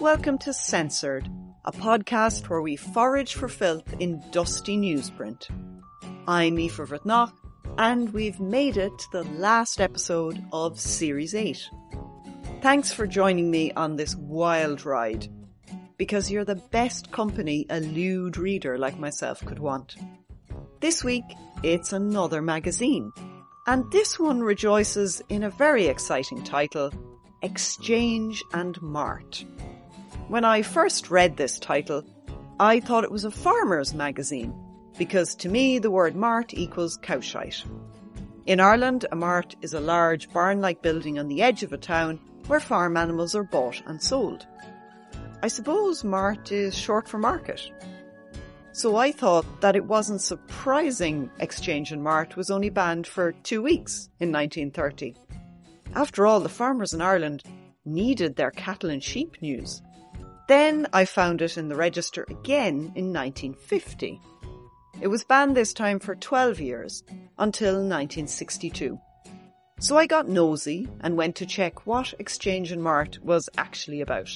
Welcome to Censored, a podcast where we forage for filth in dusty newsprint. I'm Aoife Bhreathnach, and we've made it to the last episode of Series 8. Thanks for joining me on this wild ride, because you're the best company a lewd reader like myself could want. This week, it's another magazine, and this one rejoices in a very exciting title, Exchange and Mart. When I first read this title, I thought it was a farmer's magazine, because to me the word mart equals cowshite. In Ireland, a mart is a large barn-like building on the edge of a town where farm animals are bought and sold. I suppose mart is short for market. So I thought that it wasn't surprising Exchange and Mart was only banned for two weeks in 1930. After all, the farmers in Ireland needed their cattle and sheep news. Then I found it in the register again in 1950. It was banned this time for 12 years, until 1962. So I got nosy and went to check what Exchange and Mart was actually about.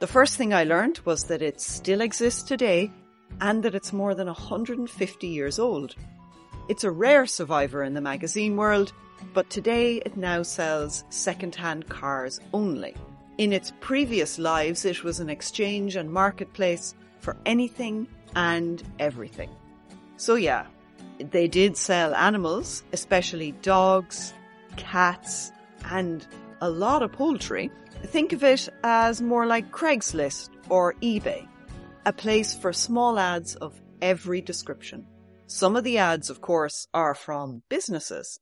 The first thing I learned was that it still exists today and that it's more than 150 years old. It's a rare survivor in the magazine world, but today it now sells second-hand cars only. In its previous lives, it was an exchange and marketplace for anything and everything. So yeah, they did sell animals, especially dogs, cats, and a lot of poultry. Think of it as more like Craigslist or eBay a place for small ads of every description. Some of the ads, of course, are from businesses,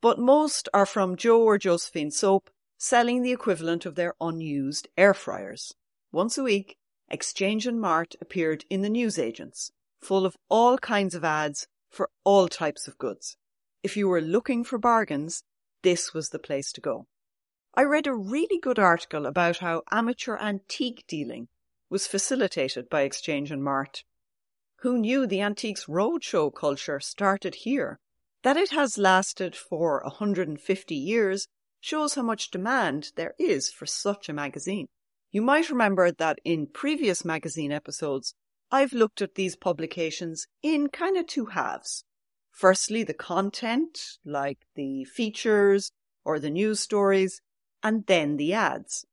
but most are from Joe or Josephine Soap selling the equivalent of their unused air fryers. Once a week, Exchange and Mart appeared in the newsagents, full of all kinds of ads for all types of goods. If you were looking for bargains, this was the place to go. I read a really good article about how amateur antique dealing was facilitated by Exchange and Mart. Who knew the Antiques Roadshow culture started here? That it has lasted for 150 years shows how much demand there is for such a magazine. You might remember that in previous magazine episodes, I've looked at these publications in kind of two halves. Firstly, the content, like the features or the news stories, and then the ads.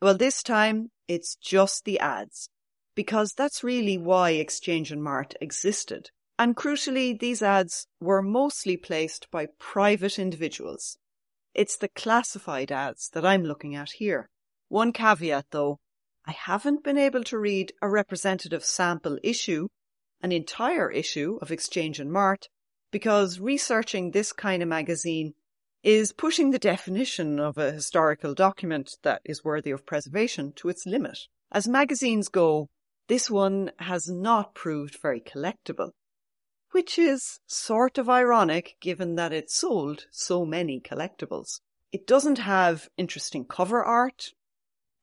Well, this time it's just the ads, because that's really why Exchange and Mart existed. And crucially, these ads were mostly placed by private individuals. It's the classified ads that I'm looking at here. One caveat though, I haven't been able to read a representative sample issue, an entire issue of Exchange and Mart, because researching this kind of magazine is pushing the definition of a historical document that is worthy of preservation to its limit. As magazines go, this one has not proved very collectible, which is sort of ironic given that it sold so many collectibles. It doesn't have interesting cover art,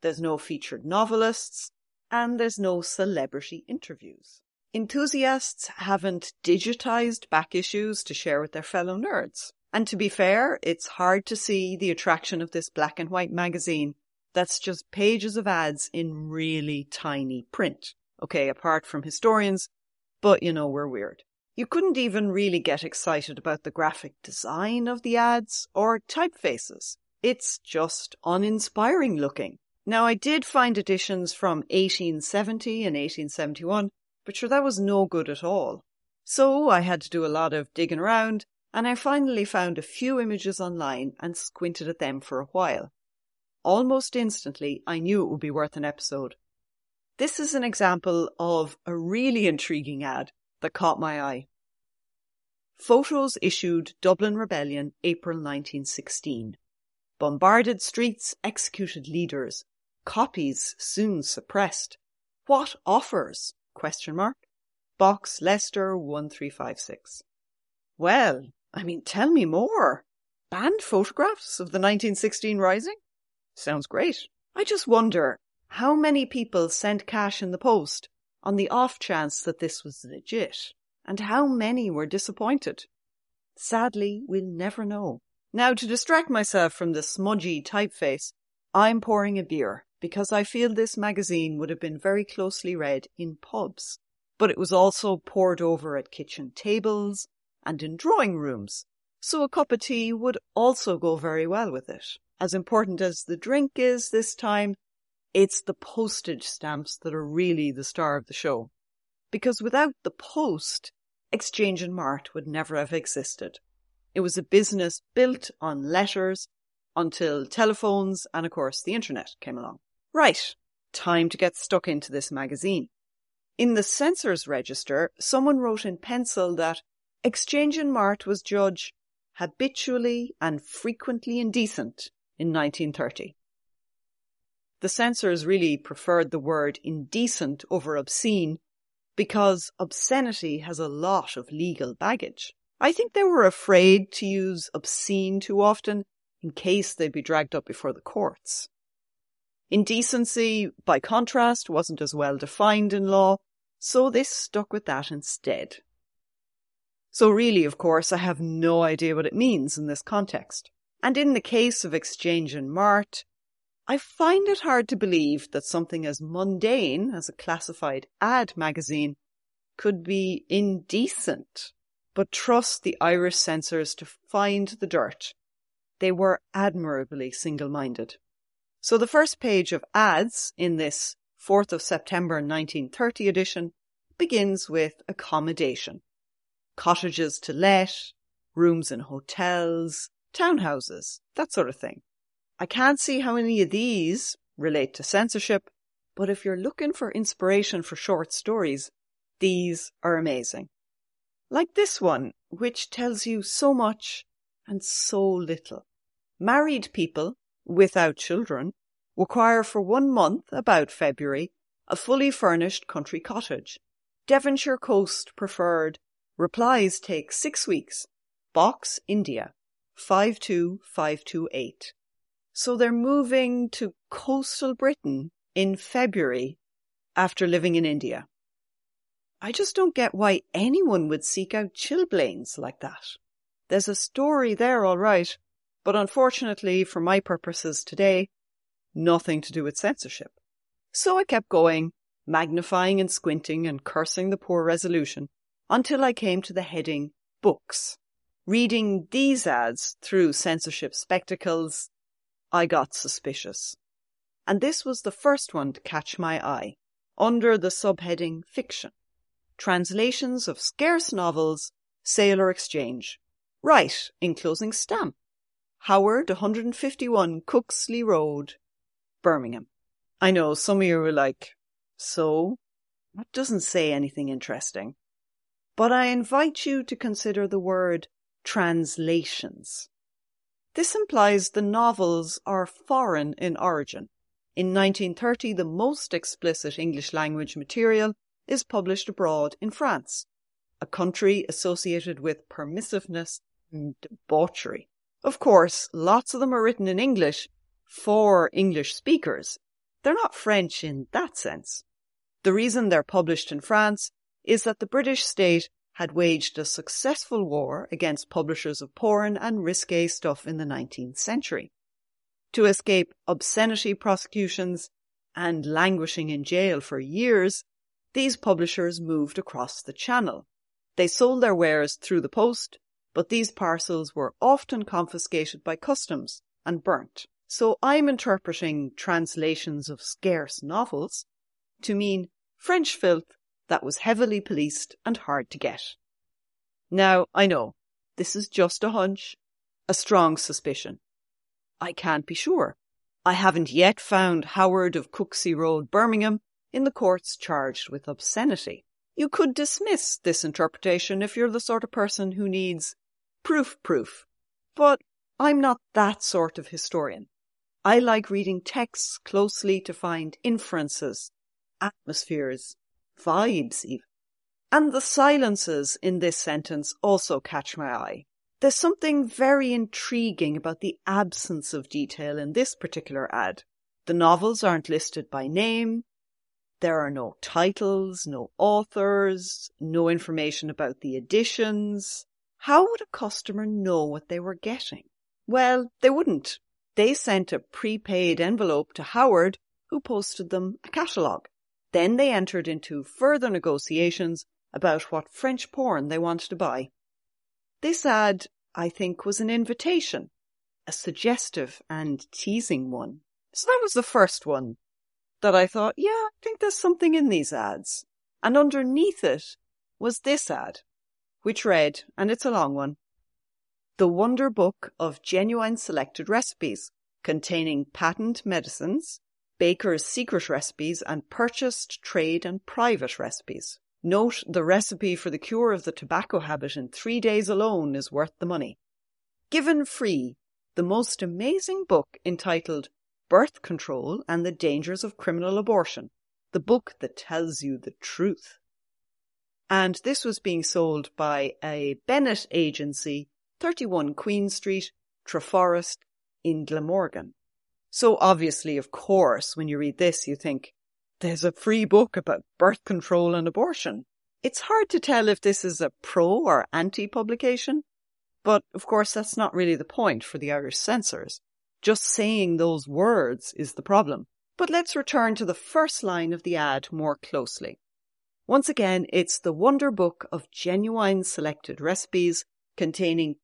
there's no featured novelists, and there's no celebrity interviews. Enthusiasts haven't digitized back issues to share with their fellow nerds. And to be fair, it's hard to see the attraction of this black and white magazine that's just pages of ads in really tiny print. Okay, apart from historians, but you know, we're weird. You couldn't even really get excited about the graphic design of the ads or typefaces. It's just uninspiring looking. Now, I did find editions from 1870 and 1871, but sure, that was no good at all. So I had to do a lot of digging around, and I finally found a few images online and squinted at them for a while. Almost instantly, I knew it would be worth an episode. This is an example of a really intriguing ad that caught my eye. Photos issued Dublin Rebellion, April 1916. Bombarded streets, executed leaders. Copies soon suppressed. What offers? Question mark. Box Leicester 1356. Well, I mean, tell me more. Banned photographs of the 1916 Rising? Sounds great. I just wonder how many people sent cash in the post on the off chance that this was legit, and how many were disappointed? Sadly, we'll never know. Now, to distract myself from the smudgy typeface, I'm pouring a beer because I feel this magazine would have been very closely read in pubs, but it was also poured over at kitchen tables and in drawing rooms, so a cup of tea would also go very well with it. As important as the drink is this time, it's the postage stamps that are really the star of the show. Because without the post, Exchange and Mart would never have existed. It was a business built on letters until telephones and, of course, the internet came along. Right, time to get stuck into this magazine. In the censors register, someone wrote in pencil that Exchange and Mart was judged habitually and frequently indecent in 1930. The censors really preferred the word indecent over obscene because obscenity has a lot of legal baggage. I think they were afraid to use obscene too often in case they'd be dragged up before the courts. Indecency, by contrast, wasn't as well defined in law, so they stuck with that instead. So really, of course, I have no idea what it means in this context. And in the case of Exchange and Mart, I find it hard to believe that something as mundane as a classified ad magazine could be indecent but trust the Irish censors to find the dirt. They were admirably single minded. So the first page of ads in this 4th of September 1930 edition begins with accommodation. Cottages to let, rooms in hotels, townhouses, that sort of thing. I can't see how any of these relate to censorship, but if you're looking for inspiration for short stories, these are amazing like this one, which tells you so much and so little. Married people without children require for one month, about February, a fully furnished country cottage. Devonshire coast preferred. Replies take six weeks. Box, India, 52528. So they're moving to coastal Britain in February after living in India. I just don't get why anyone would seek out chilblains like that. There's a story there, all right, but unfortunately, for my purposes today, nothing to do with censorship. So I kept going, magnifying and squinting and cursing the poor resolution until I came to the heading Books. Reading these ads through censorship spectacles, I got suspicious. And this was the first one to catch my eye, under the subheading Fiction translations of scarce novels, sale or exchange. Right, enclosing stamp. Howard, 151 Cooksey Road, Birmingham. I know some of you are like, so? That doesn't say anything interesting. But I invite you to consider the word translations. This implies the novels are foreign in origin. In 1930, the most explicit English language material is published abroad in France, a country associated with permissiveness and debauchery. Of course, lots of them are written in English for English speakers. They're not French in that sense. The reason they're published in France is that the British state had waged a successful war against publishers of porn and risque stuff in the 19th century. To escape obscenity prosecutions and languishing in jail for years, these publishers moved across the channel. They sold their wares through the post, but these parcels were often confiscated by customs and burnt. So I'm interpreting translations of scarce novels to mean French filth that was heavily policed and hard to get. Now, I know, this is just a hunch, a strong suspicion. I can't be sure. I haven't yet found Howard of Cooksey Road, Birmingham, in the courts charged with obscenity. You could dismiss this interpretation if you're the sort of person who needs proof proof. But I'm not that sort of historian. I like reading texts closely to find inferences, atmospheres, vibes even. And the silences in this sentence also catch my eye. There's something very intriguing about the absence of detail in this particular ad. The novels aren't listed by name. There are no titles, no authors, no information about the editions. How would a customer know what they were getting? Well, they wouldn't. They sent a prepaid envelope to Howard, who posted them a catalogue. Then they entered into further negotiations about what French porn they wanted to buy. This ad, I think, was an invitation, a suggestive and teasing one. So that was the first one that I thought, yeah, I think there's something in these ads. And underneath it was this ad, which read, and it's a long one, The Wonder Book of Genuine Selected Recipes, containing patent medicines, baker's secret recipes, and purchased trade and private recipes. Note the recipe for the cure of the tobacco habit in three days alone is worth the money. Given free, the most amazing book entitled Birth Control and the Dangers of Criminal Abortion, the book that tells you the truth. And this was being sold by a Bennett agency, 31 Queen Street, Treforest, in Glamorgan. So obviously, of course, when you read this, you think, there's a free book about birth control and abortion. It's hard to tell if this is a pro or anti publication, but of course that's not really the point for the Irish censors. Just saying those words is the problem. But let's return to the first line of the ad more closely. Once again, it's the wonder book of genuine selected recipes containing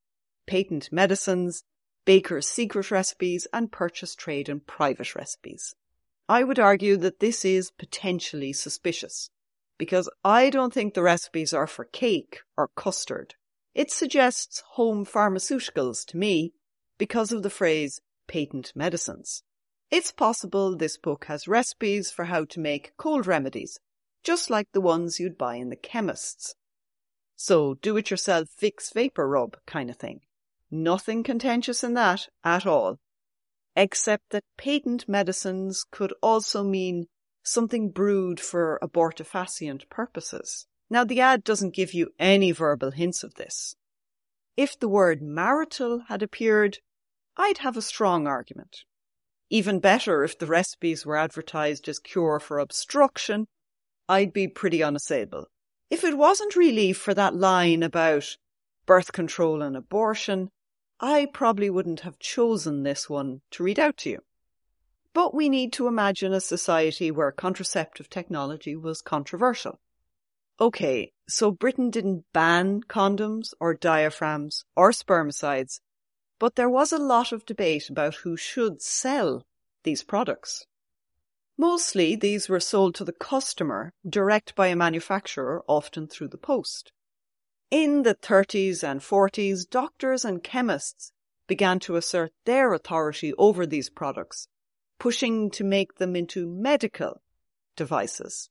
patent medicines, baker's secret recipes, and purchase trade and private recipes. I would argue that this is potentially suspicious because I don't think the recipes are for cake or custard. It suggests home pharmaceuticals to me because of the phrase patent medicines. It's possible this book has recipes for how to make cold remedies, just like the ones you'd buy in the chemist's. So do it yourself fix vapor rub kind of thing. Nothing contentious in that at all except that patent medicines could also mean something brewed for abortifacient purposes. Now, the ad doesn't give you any verbal hints of this. If the word marital had appeared, I'd have a strong argument. Even better if the recipes were advertised as cure for obstruction, I'd be pretty unassailable. If it wasn't really for that line about birth control and abortion, I probably wouldn't have chosen this one to read out to you. But we need to imagine a society where contraceptive technology was controversial. Okay, so Britain didn't ban condoms or diaphragms or spermicides, but there was a lot of debate about who should sell these products. Mostly these were sold to the customer direct by a manufacturer, often through the post. In the 30s and 40s, doctors and chemists began to assert their authority over these products, pushing to make them into medical devices.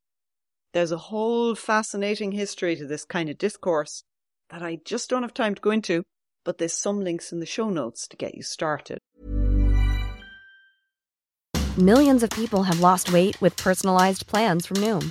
There's a whole fascinating history to this kind of discourse that I just don't have time to go into, but there's some links in the show notes to get you started. Millions of people have lost weight with personalized plans from Noom,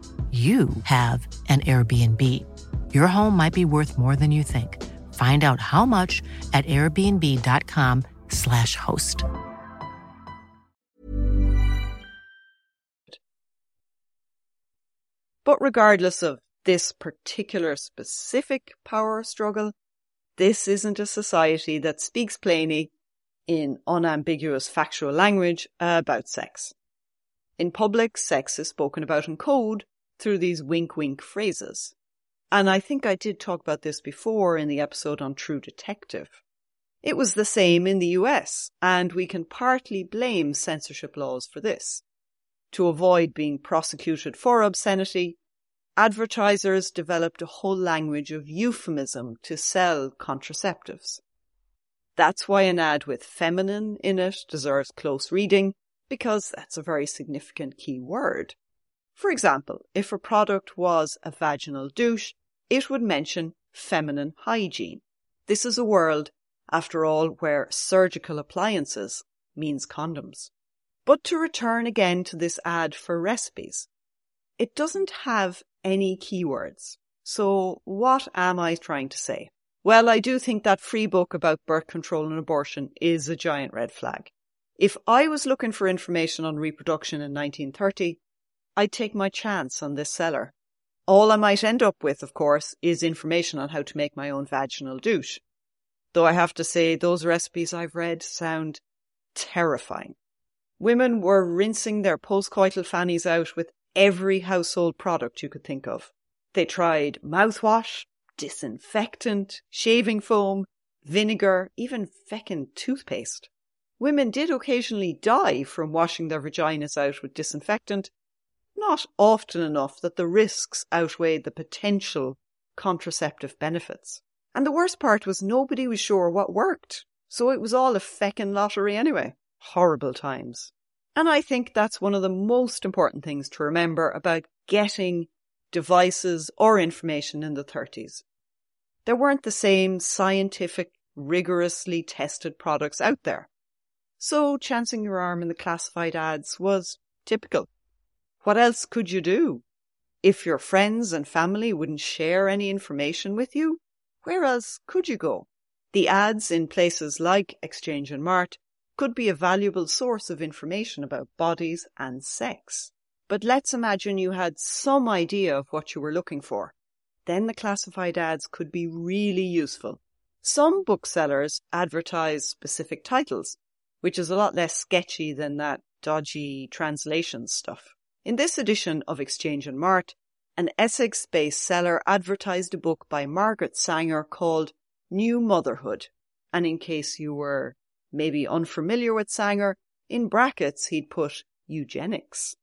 you have an Airbnb. Your home might be worth more than you think. Find out how much at airbnb.com/slash host. But regardless of this particular specific power struggle, this isn't a society that speaks plainly in unambiguous factual language about sex. In public, sex is spoken about in code through these wink wink phrases. And I think I did talk about this before in the episode on True Detective. It was the same in the US, and we can partly blame censorship laws for this. To avoid being prosecuted for obscenity, advertisers developed a whole language of euphemism to sell contraceptives. That's why an ad with feminine in it deserves close reading, because that's a very significant key word. For example, if a product was a vaginal douche, it would mention feminine hygiene. This is a world, after all, where surgical appliances means condoms. But to return again to this ad for recipes, it doesn't have any keywords. So what am I trying to say? Well, I do think that free book about birth control and abortion is a giant red flag. If I was looking for information on reproduction in 1930, I'd take my chance on this seller. All I might end up with, of course, is information on how to make my own vaginal douche. Though I have to say, those recipes I've read sound terrifying. Women were rinsing their postcoital fannies out with every household product you could think of. They tried mouthwash, disinfectant, shaving foam, vinegar, even feckin' toothpaste. Women did occasionally die from washing their vaginas out with disinfectant, not often enough that the risks outweighed the potential contraceptive benefits. And the worst part was nobody was sure what worked. So it was all a feckin' lottery anyway. Horrible times. And I think that's one of the most important things to remember about getting devices or information in the 30s. There weren't the same scientific, rigorously tested products out there. So chancing your arm in the classified ads was typical. What else could you do? If your friends and family wouldn't share any information with you, where else could you go? The ads in places like Exchange and Mart could be a valuable source of information about bodies and sex. But let's imagine you had some idea of what you were looking for. Then the classified ads could be really useful. Some booksellers advertise specific titles, which is a lot less sketchy than that dodgy translation stuff. In this edition of Exchange and Mart, an Essex based seller advertised a book by Margaret Sanger called New Motherhood. And in case you were maybe unfamiliar with Sanger, in brackets he'd put eugenics.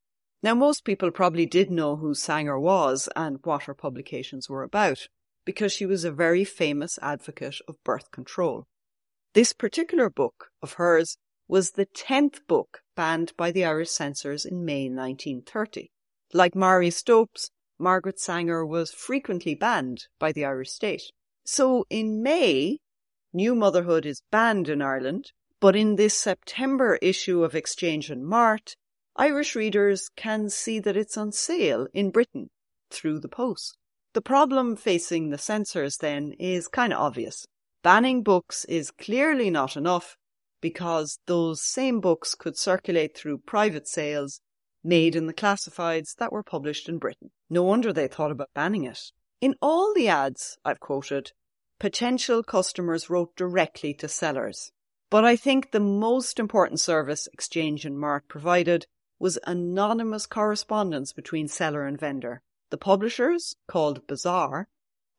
Now, most people probably did know who Sanger was and what her publications were about, because she was a very famous advocate of birth control. This particular book of hers was the 10th book banned by the Irish censors in May 1930. Like Marie Stopes, Margaret Sanger was frequently banned by the Irish state. So in May, New Motherhood is banned in Ireland, but in this September issue of Exchange and Mart, Irish readers can see that it's on sale in Britain through the post. The problem facing the censors then is kind of obvious. Banning books is clearly not enough because those same books could circulate through private sales made in the classifieds that were published in Britain. No wonder they thought about banning it. In all the ads I've quoted, potential customers wrote directly to sellers. But I think the most important service Exchange and Mart provided was anonymous correspondence between seller and vendor. The publishers, called Bazaar,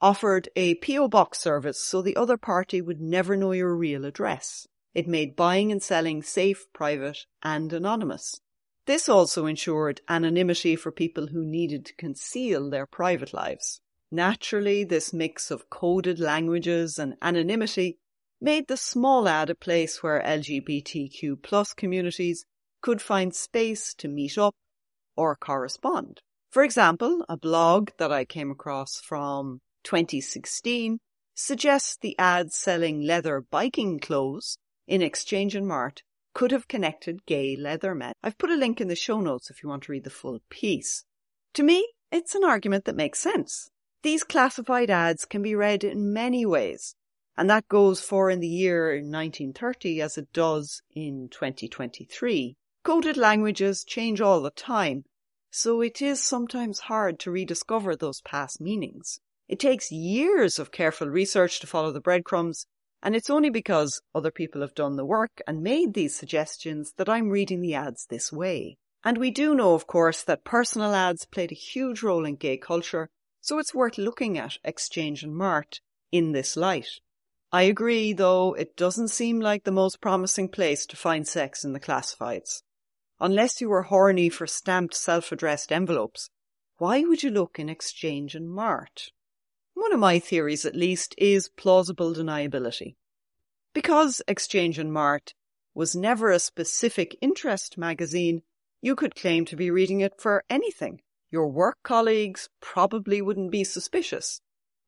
offered a PO box service so the other party would never know your real address. It made buying and selling safe, private, and anonymous. This also ensured anonymity for people who needed to conceal their private lives. Naturally, this mix of coded languages and anonymity made the small ad a place where LGBTQ plus communities could find space to meet up or correspond. For example, a blog that I came across from 2016 suggests the ad selling leather biking clothes in Exchange and Mart could have connected gay leather men. I've put a link in the show notes if you want to read the full piece. To me, it's an argument that makes sense. These classified ads can be read in many ways, and that goes for in the year 1930 as it does in 2023. Coded languages change all the time, so it is sometimes hard to rediscover those past meanings. It takes years of careful research to follow the breadcrumbs, and it's only because other people have done the work and made these suggestions that I'm reading the ads this way. And we do know, of course, that personal ads played a huge role in gay culture, so it's worth looking at Exchange and Mart in this light. I agree, though, it doesn't seem like the most promising place to find sex in the classifieds. Unless you were horny for stamped self-addressed envelopes, why would you look in Exchange and Mart? One of my theories, at least, is plausible deniability. Because Exchange and Mart was never a specific interest magazine, you could claim to be reading it for anything. Your work colleagues probably wouldn't be suspicious,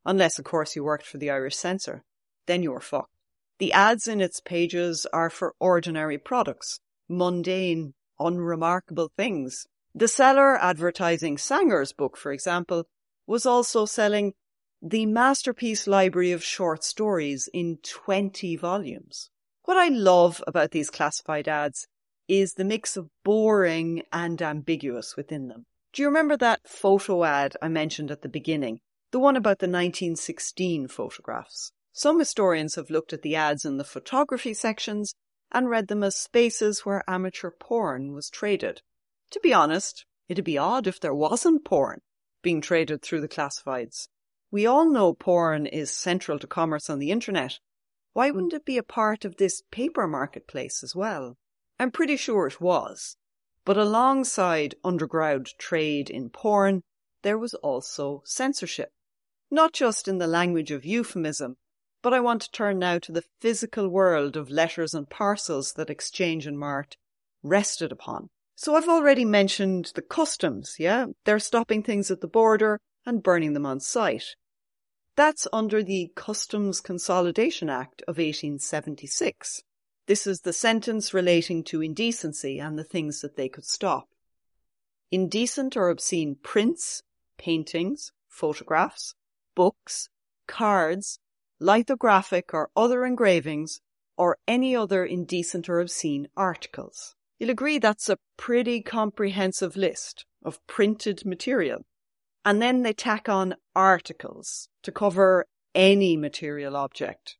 unless, of course, you worked for the Irish censor. Then you were fucked. The ads in its pages are for ordinary products, mundane, unremarkable things. The seller advertising Sanger's book, for example, was also selling the masterpiece library of short stories in 20 volumes. What I love about these classified ads is the mix of boring and ambiguous within them. Do you remember that photo ad I mentioned at the beginning? The one about the 1916 photographs. Some historians have looked at the ads in the photography sections and read them as spaces where amateur porn was traded. To be honest, it'd be odd if there wasn't porn being traded through the classifieds. We all know porn is central to commerce on the internet. Why hmm. wouldn't it be a part of this paper marketplace as well? I'm pretty sure it was. But alongside underground trade in porn, there was also censorship. Not just in the language of euphemism, but I want to turn now to the physical world of letters and parcels that Exchange and Mart rested upon. So I've already mentioned the customs, yeah? They're stopping things at the border and burning them on site. That's under the Customs Consolidation Act of 1876. This is the sentence relating to indecency and the things that they could stop. Indecent or obscene prints, paintings, photographs, books, cards, lithographic or other engravings, or any other indecent or obscene articles. You'll agree that's a pretty comprehensive list of printed material. And then they tack on articles to cover any material object.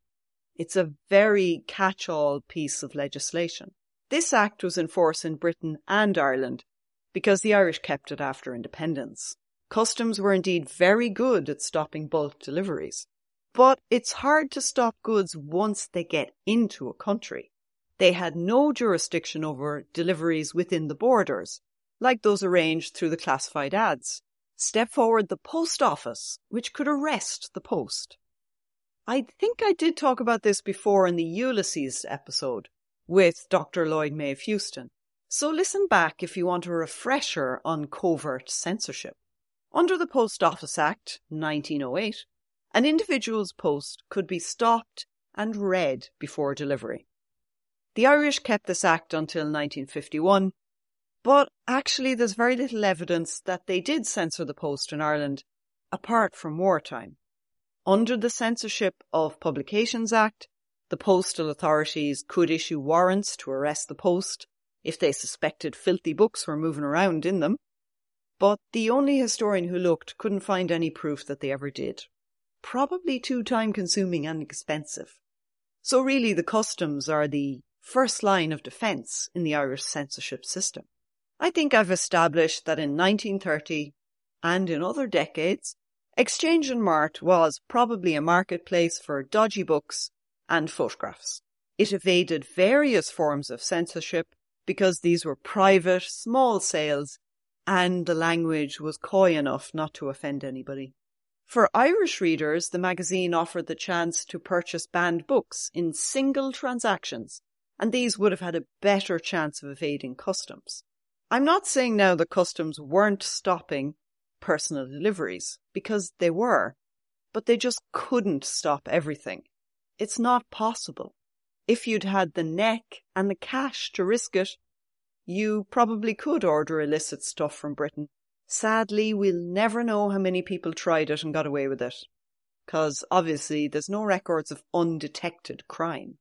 It's a very catch-all piece of legislation. This act was in force in Britain and Ireland because the Irish kept it after independence. Customs were indeed very good at stopping bulk deliveries. But it's hard to stop goods once they get into a country. They had no jurisdiction over deliveries within the borders, like those arranged through the classified ads step forward the post office, which could arrest the post. I think I did talk about this before in the Ulysses episode with Dr. Lloyd May of Houston. So listen back if you want a refresher on covert censorship. Under the Post Office Act 1908, an individual's post could be stopped and read before delivery. The Irish kept this act until 1951 but actually, there's very little evidence that they did censor the Post in Ireland, apart from wartime. Under the Censorship of Publications Act, the postal authorities could issue warrants to arrest the Post if they suspected filthy books were moving around in them. but the only historian who looked couldn't find any proof that they ever did. Probably too time consuming and expensive. So really the customs are the first line of defence in the Irish censorship system. I think I've established that in 1930 and in other decades, Exchange and Mart was probably a marketplace for dodgy books and photographs. It evaded various forms of censorship because these were private, small sales and the language was coy enough not to offend anybody. For Irish readers, the magazine offered the chance to purchase banned books in single transactions, and these would have had a better chance of evading customs. I'm not saying now that customs weren't stopping personal deliveries, because they were, but they just couldn't stop everything. It's not possible. If you'd had the neck and the cash to risk it, you probably could order illicit stuff from Britain. Sadly, we'll never know how many people tried it and got away with it. Because obviously there's no records of undetected crime.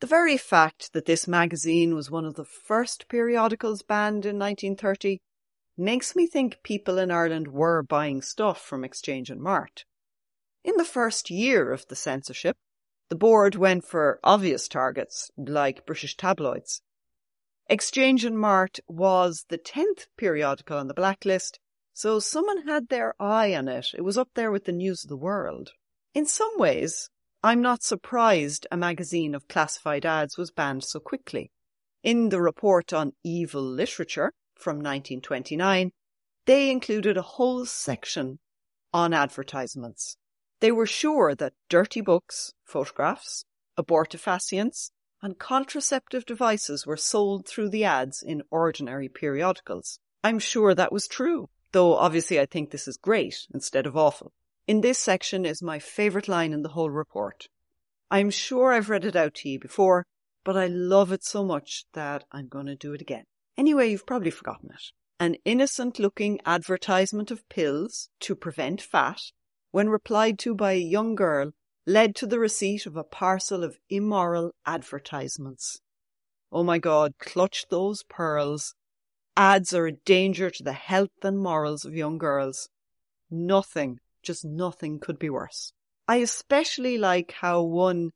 The very fact that this magazine was one of the first periodicals banned in 1930 makes me think people in Ireland were buying stuff from Exchange and Mart. In the first year of the censorship, the board went for obvious targets like British tabloids. Exchange and Mart was the 10th periodical on the blacklist, so someone had their eye on it. It was up there with the news of the world. In some ways, I'm not surprised a magazine of classified ads was banned so quickly. In the report on evil literature from 1929, they included a whole section on advertisements. They were sure that dirty books, photographs, abortifacients, and contraceptive devices were sold through the ads in ordinary periodicals. I'm sure that was true, though obviously I think this is great instead of awful. In this section is my favourite line in the whole report. I'm sure I've read it out to you before, but I love it so much that I'm going to do it again. Anyway, you've probably forgotten it. An innocent looking advertisement of pills to prevent fat, when replied to by a young girl led to the receipt of a parcel of immoral advertisements. Oh my God, clutch those pearls. Ads are a danger to the health and morals of young girls. Nothing, just nothing could be worse. I especially like how one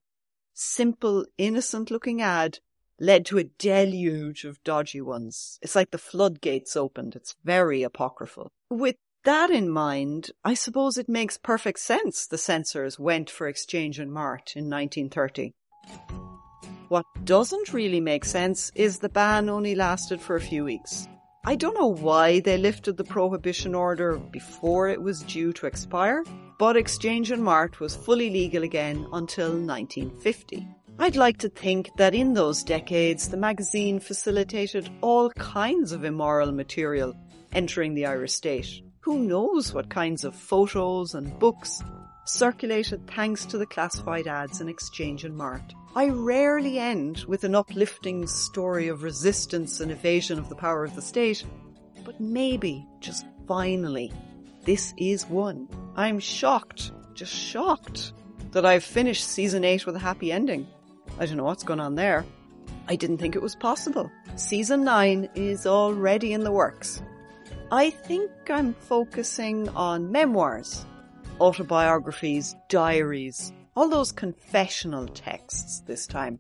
simple, innocent looking ad led to a deluge of dodgy ones. It's like the floodgates opened. It's very apocryphal. With that in mind, I suppose it makes perfect sense the censors went for Exchange and Mart in 1930. What doesn't really make sense is the ban only lasted for a few weeks. I don't know why they lifted the prohibition order before it was due to expire, but Exchange and Mart was fully legal again until 1950. I'd like to think that in those decades the magazine facilitated all kinds of immoral material entering the Irish state. Who knows what kinds of photos and books circulated thanks to the classified ads in Exchange and Mart. I rarely end with an uplifting story of resistance and evasion of the power of the state, but maybe, just finally, this is one. I'm shocked, just shocked, that I've finished season 8 with a happy ending. I don't know what's going on there. I didn't think it was possible. Season 9 is already in the works. I think I'm focusing on memoirs, autobiographies, diaries, all those confessional texts this time.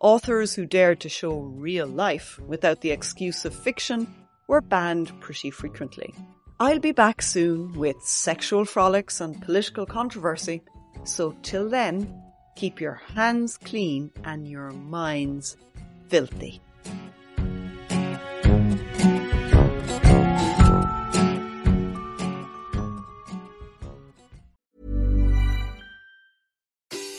Authors who dared to show real life without the excuse of fiction were banned pretty frequently. I'll be back soon with sexual frolics and political controversy, so till then, keep your hands clean and your minds filthy.